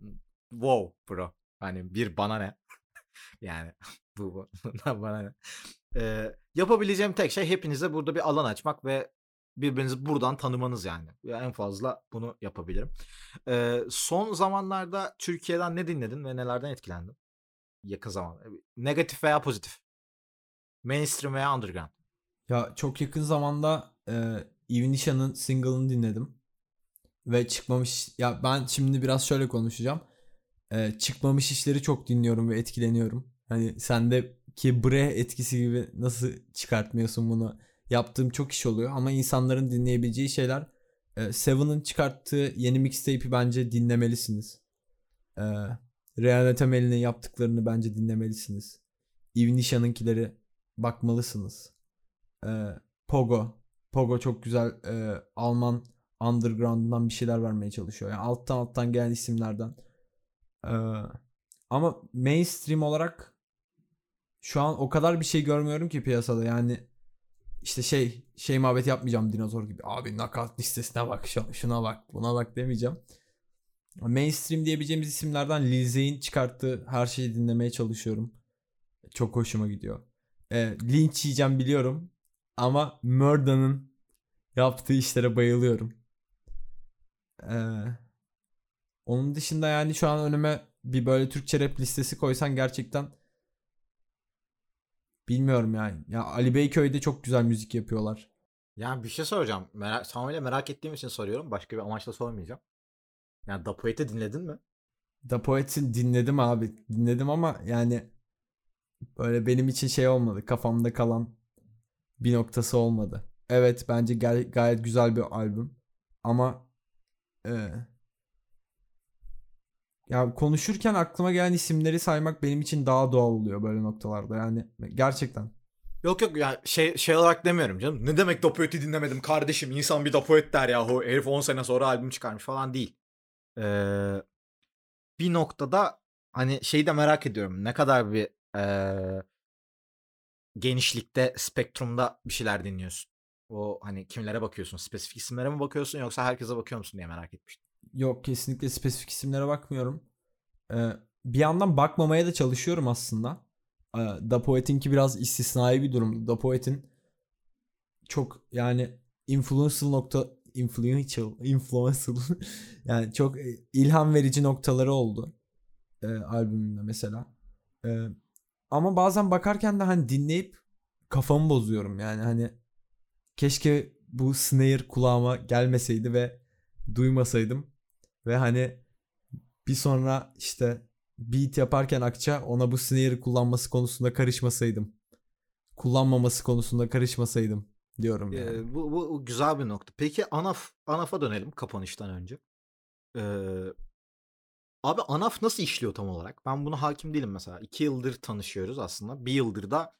wow bro. Hani bir bana ne? yani bu bu bana ne? E, yapabileceğim tek şey hepinize burada bir alan açmak ve birbirinizi buradan tanımanız yani. Ya en fazla bunu yapabilirim. Ee, son zamanlarda Türkiye'den ne dinledin ve nelerden etkilendin? Yakın zaman. Negatif veya pozitif. Mainstream veya underground. Ya çok yakın zamanda e, Evenisha'nın single'ını dinledim. Ve çıkmamış ya ben şimdi biraz şöyle konuşacağım. E, çıkmamış işleri çok dinliyorum ve etkileniyorum. Hani sendeki bre etkisi gibi nasıl çıkartmıyorsun bunu? Yaptığım çok iş oluyor ama insanların dinleyebileceği şeyler e, Seven'ın çıkarttığı yeni mixtape'i bence dinlemelisiniz. E, Real Temel'in yaptıklarını bence dinlemelisiniz. Evenisha'nınkileri bakmalısınız. E, Pogo. Pogo çok güzel e, Alman underground'dan bir şeyler vermeye çalışıyor. Yani alttan alttan gelen isimlerden. E, ama mainstream olarak şu an o kadar bir şey görmüyorum ki piyasada. Yani işte şey şey muhabbet yapmayacağım dinozor gibi. Abi nakat listesine bak şu- şuna bak buna bak demeyeceğim. Mainstream diyebileceğimiz isimlerden Lil Zay'in çıkarttığı her şeyi dinlemeye çalışıyorum. Çok hoşuma gidiyor. E, linç yiyeceğim biliyorum. Ama Murda'nın yaptığı işlere bayılıyorum. Ee, onun dışında yani şu an önüme bir böyle Türkçe rap listesi koysan gerçekten bilmiyorum yani. Ya Ali Beyköy'de çok güzel müzik yapıyorlar. Yani bir şey soracağım. Merak, tamamıyla merak ettiğim için soruyorum. Başka bir amaçla sormayacağım. Yani Da Poet'i dinledin mi? Da Poet'in dinledim abi. Dinledim ama yani böyle benim için şey olmadı. Kafamda kalan bir noktası olmadı. Evet bence gay- gayet güzel bir albüm. Ama e, ya konuşurken aklıma gelen isimleri saymak benim için daha doğal oluyor böyle noktalarda. Yani gerçekten. Yok yok yani şey şey olarak demiyorum canım. Ne demek Da Poet'i dinlemedim kardeşim? İnsan bir Da Poet der yahu. Herif 10 sene sonra albüm çıkarmış falan değil. Ee, bir noktada hani şeyi de merak ediyorum. Ne kadar bir ee, genişlikte, spektrumda bir şeyler dinliyorsun. O hani kimlere bakıyorsun? Spesifik isimlere mi bakıyorsun yoksa herkese bakıyor musun diye merak etmiştim. Yok kesinlikle spesifik isimlere bakmıyorum. Ee, bir yandan bakmamaya da çalışıyorum aslında. Ee, Da Poet'inki biraz istisnai bir durum. Da Poet'in çok yani influential nokta influential influential yani çok e, ilham verici noktaları oldu e, albümünde mesela. E, ama bazen bakarken de hani dinleyip kafamı bozuyorum yani hani keşke bu snare kulağıma gelmeseydi ve duymasaydım ve hani bir sonra işte beat yaparken Akça ona bu snare'ı kullanması konusunda karışmasaydım. Kullanmaması konusunda karışmasaydım diyorum yani. Ee, bu, bu güzel bir nokta. Peki Anaf Anaf'a dönelim kapanıştan önce. Ee, abi Anaf nasıl işliyor tam olarak? Ben buna hakim değilim mesela. İki yıldır tanışıyoruz aslında. Bir yıldır da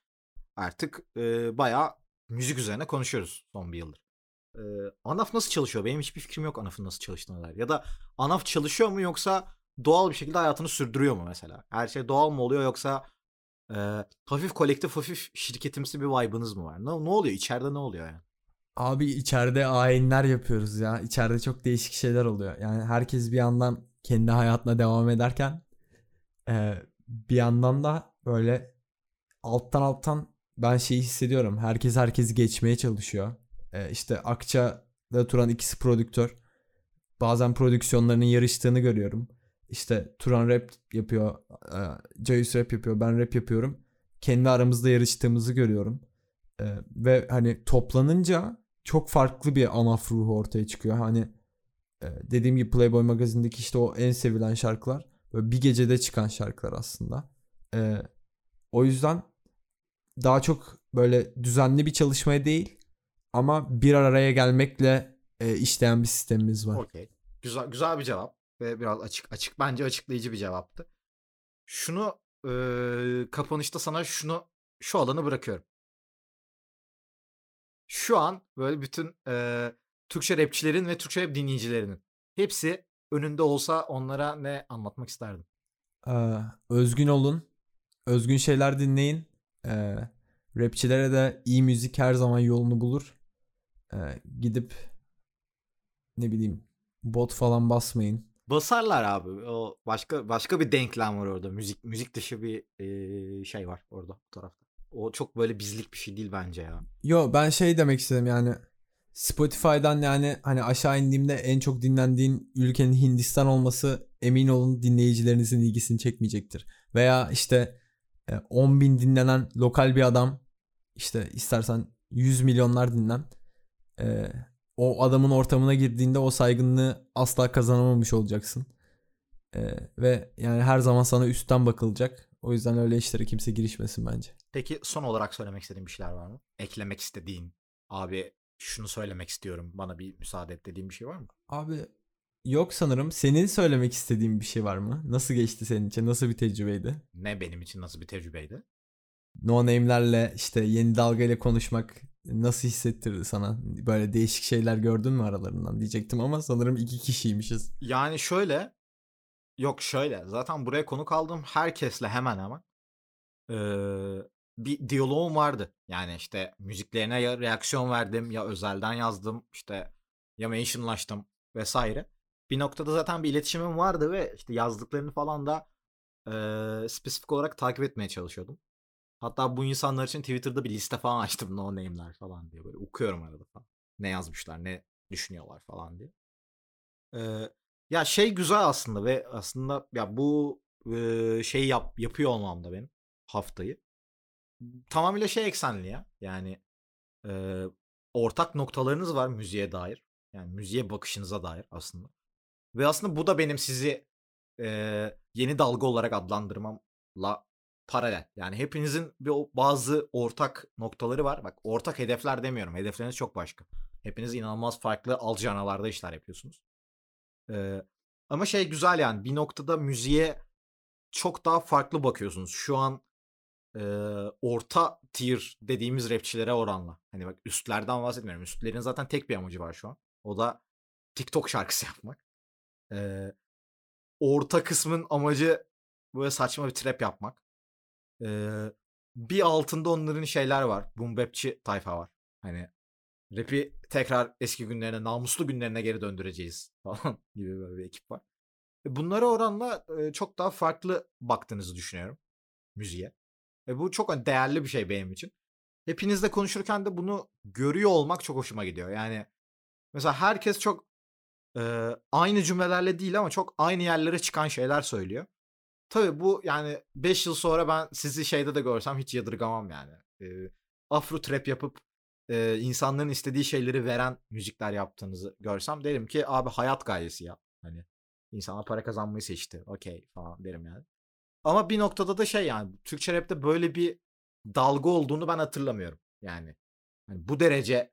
artık e, bayağı müzik üzerine konuşuyoruz son bir yıldır. Ee, Anaf nasıl çalışıyor? Benim hiçbir fikrim yok Anaf'ın nasıl çalıştığına dair. Ya da Anaf çalışıyor mu yoksa doğal bir şekilde hayatını sürdürüyor mu mesela? Her şey doğal mı oluyor yoksa e, hafif kolektif hafif şirketimsi bir vibe'ınız mı var? Ne, ne oluyor? İçeride ne oluyor yani? Abi içeride ayinler yapıyoruz ya. İçeride çok değişik şeyler oluyor. Yani herkes bir yandan kendi hayatına devam ederken e, bir yandan da böyle alttan alttan ben şeyi hissediyorum. Herkes herkesi geçmeye çalışıyor. E, işte Akça'da Turan ikisi prodüktör. Bazen prodüksiyonlarının yarıştığını görüyorum. İşte Turan rap yapıyor. E, Cayus rap yapıyor. Ben rap yapıyorum. Kendi aramızda yarıştığımızı görüyorum. E, ve hani toplanınca çok farklı bir anaf ruhu ortaya çıkıyor. Hani e, dediğim gibi Playboy magazindeki işte o en sevilen şarkılar böyle bir gecede çıkan şarkılar aslında. E, o yüzden daha çok böyle düzenli bir çalışmaya değil ama bir araya gelmekle e, işleyen bir sistemimiz var. Okey. Güzel güzel bir cevap ve biraz açık açık bence açıklayıcı bir cevaptı. Şunu e, kapanışta sana şunu şu alanı bırakıyorum. Şu an böyle bütün e, Türkçe rapçilerin ve Türkçe rap dinleyicilerinin hepsi önünde olsa onlara ne anlatmak isterdin? Ee, özgün olun. Özgün şeyler dinleyin. Ee, rapçilere de iyi müzik her zaman yolunu bulur. Ee, gidip ne bileyim bot falan basmayın. Basarlar abi. O başka başka bir denklem var orada. Müzik müzik dışı bir e, şey var orada bu tarafta. O çok böyle bizlik bir şey değil bence ya. Yo ben şey demek istedim yani Spotify'dan yani hani aşağı indiğimde en çok dinlendiğin ülkenin Hindistan olması emin olun dinleyicilerinizin ilgisini çekmeyecektir. Veya işte 10 bin dinlenen lokal bir adam işte istersen 100 milyonlar dinlen e, o adamın ortamına girdiğinde o saygınlığı asla kazanamamış olacaksın. E, ve yani her zaman sana üstten bakılacak. O yüzden öyle işlere kimse girişmesin bence. Peki son olarak söylemek istediğin bir şeyler var mı? Eklemek istediğin abi şunu söylemek istiyorum bana bir müsaade et dediğin bir şey var mı? Abi yok sanırım. Senin söylemek istediğin bir şey var mı? Nasıl geçti senin için? Nasıl bir tecrübeydi? Ne benim için nasıl bir tecrübeydi? No name'lerle işte yeni dalgayla konuşmak nasıl hissettirdi sana? Böyle değişik şeyler gördün mü aralarından diyecektim ama sanırım iki kişiymişiz. Yani şöyle yok şöyle zaten buraya konuk aldığım herkesle hemen hemen ee, bir diyaloğum vardı. Yani işte müziklerine ya reaksiyon verdim ya özelden yazdım işte ya mentionlaştım vesaire. Bir noktada zaten bir iletişimim vardı ve işte yazdıklarını falan da e, spesifik olarak takip etmeye çalışıyordum. Hatta bu insanlar için Twitter'da bir liste falan açtım no name'ler falan diye böyle okuyorum arada falan. Ne yazmışlar, ne düşünüyorlar falan diye. Ee, ya şey güzel aslında ve aslında ya bu e, şey yap, yapıyor olmam da benim haftayı. Tamamıyla şey eksenli ya. Yani e, ortak noktalarınız var müziğe dair. Yani müziğe bakışınıza dair aslında. Ve aslında bu da benim sizi e, yeni dalga olarak adlandırmamla paralel. Yani hepinizin bir bazı ortak noktaları var. Bak ortak hedefler demiyorum. Hedefleriniz çok başka. Hepiniz inanılmaz farklı alcanalarda işler yapıyorsunuz. Ee, ama şey güzel yani bir noktada müziğe çok daha farklı bakıyorsunuz. Şu an e, orta tier dediğimiz rapçilere oranla. Hani bak üstlerden bahsetmiyorum. Üstlerin zaten tek bir amacı var şu an. O da TikTok şarkısı yapmak. Ee, orta kısmın amacı böyle saçma bir trap yapmak. Ee, bir altında onların şeyler var. Boom bapçi tayfa var. Hani rap'i tekrar eski günlerine, namuslu günlerine geri döndüreceğiz falan gibi böyle bir ekip var. Bunlara oranla çok daha farklı baktığınızı düşünüyorum müziğe. Ve bu çok değerli bir şey benim için. Hepinizle konuşurken de bunu görüyor olmak çok hoşuma gidiyor. Yani mesela herkes çok e, aynı cümlelerle değil ama çok aynı yerlere çıkan şeyler söylüyor. Tabii bu yani 5 yıl sonra ben sizi şeyde de görsem hiç yadırgamam yani. E, afro trap yapıp e, insanların istediği şeyleri veren müzikler yaptığınızı görsem derim ki abi hayat gayesi ya. Hani insanlar para kazanmayı seçti. Okey falan derim yani. Ama bir noktada da şey yani Türkçe rapte böyle bir dalga olduğunu ben hatırlamıyorum. Yani hani bu derece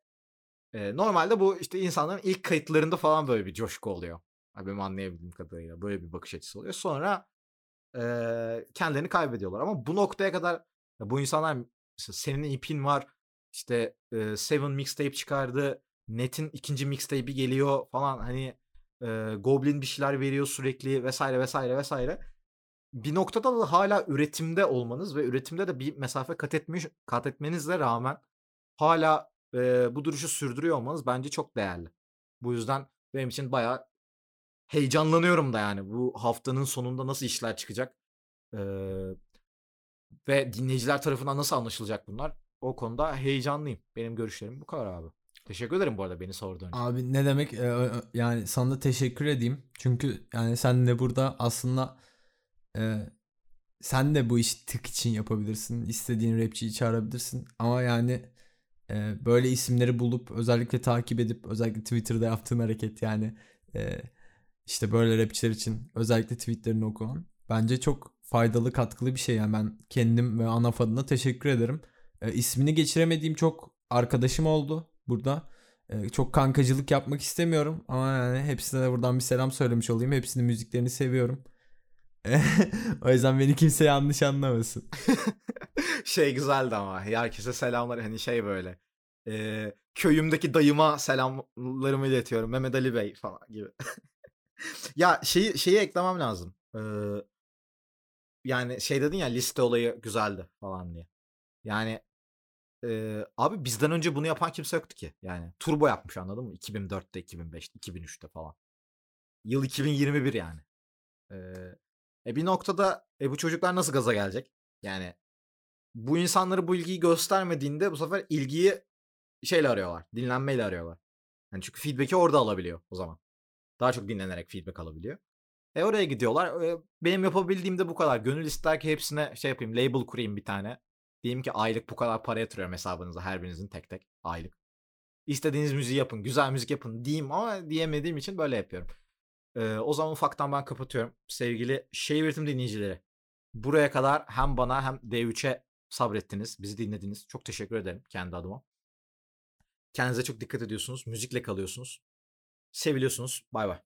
e, normalde bu işte insanların ilk kayıtlarında falan böyle bir coşku oluyor. Yani benim anlayabildiğim kadarıyla böyle bir bakış açısı oluyor. Sonra e, kendilerini kaybediyorlar. Ama bu noktaya kadar bu insanlar senin ipin var işte e, Seven mixtape çıkardı. Net'in ikinci mixtape'i geliyor falan hani e, Goblin bir şeyler veriyor sürekli vesaire vesaire vesaire. Bir noktada da hala üretimde olmanız ve üretimde de bir mesafe kat etmiş kat etmenizle rağmen hala e, bu duruşu sürdürüyor olmanız bence çok değerli. Bu yüzden benim için bayağı heyecanlanıyorum da yani bu haftanın sonunda nasıl işler çıkacak e, ve dinleyiciler tarafından nasıl anlaşılacak bunlar o konuda heyecanlıyım. Benim görüşlerim bu kadar abi. Teşekkür ederim bu arada beni sorduğun için. Abi ne demek Ee, yani sana da teşekkür edeyim. Çünkü yani sen de burada aslında e, sen de bu işi tık için yapabilirsin. İstediğin rapçiyi çağırabilirsin. Ama yani e, böyle isimleri bulup özellikle takip edip özellikle Twitter'da yaptığın hareket yani e, işte böyle rapçiler için özellikle tweetlerini okuman bence çok faydalı katkılı bir şey yani ben kendim ve Anaf adına teşekkür ederim. E, ismini geçiremediğim çok arkadaşım oldu burada. E, çok kankacılık yapmak istemiyorum ama yani hepsine de buradan bir selam söylemiş olayım. Hepsinin müziklerini seviyorum. o yüzden beni kimse yanlış anlamasın. şey güzeldi ama herkese selamlar hani şey böyle e, köyümdeki dayıma selamlarımı iletiyorum Mehmet Ali Bey falan gibi. ya şeyi şeyi eklemem lazım. Ee, yani şey dedin ya liste olayı güzeldi falan diye. Yani e, abi bizden önce bunu yapan kimse yoktu ki. Yani turbo yapmış anladın mı? 2004'te, 2005'te, 2003'te falan. Yıl 2021 yani. Ee, e bir noktada e bu çocuklar nasıl gaza gelecek? Yani bu insanları bu ilgiyi göstermediğinde bu sefer ilgiyi şeyle arıyorlar. Dinlenmeyle arıyorlar. Yani çünkü feedback'i orada alabiliyor o zaman. Daha çok dinlenerek feedback alabiliyor. E oraya gidiyorlar. E, benim yapabildiğim de bu kadar. Gönül ister ki hepsine şey yapayım. Label kurayım bir tane. Diyeyim ki aylık bu kadar para yatırıyorum hesabınıza her birinizin tek tek aylık. İstediğiniz müziği yapın. Güzel müzik yapın diyeyim ama diyemediğim için böyle yapıyorum. Ee, o zaman ufaktan ben kapatıyorum. Sevgili Şehir Üretim dinleyicileri. Buraya kadar hem bana hem D3'e sabrettiniz. Bizi dinlediniz. Çok teşekkür ederim kendi adıma. Kendinize çok dikkat ediyorsunuz. Müzikle kalıyorsunuz. Seviliyorsunuz. Bay bay.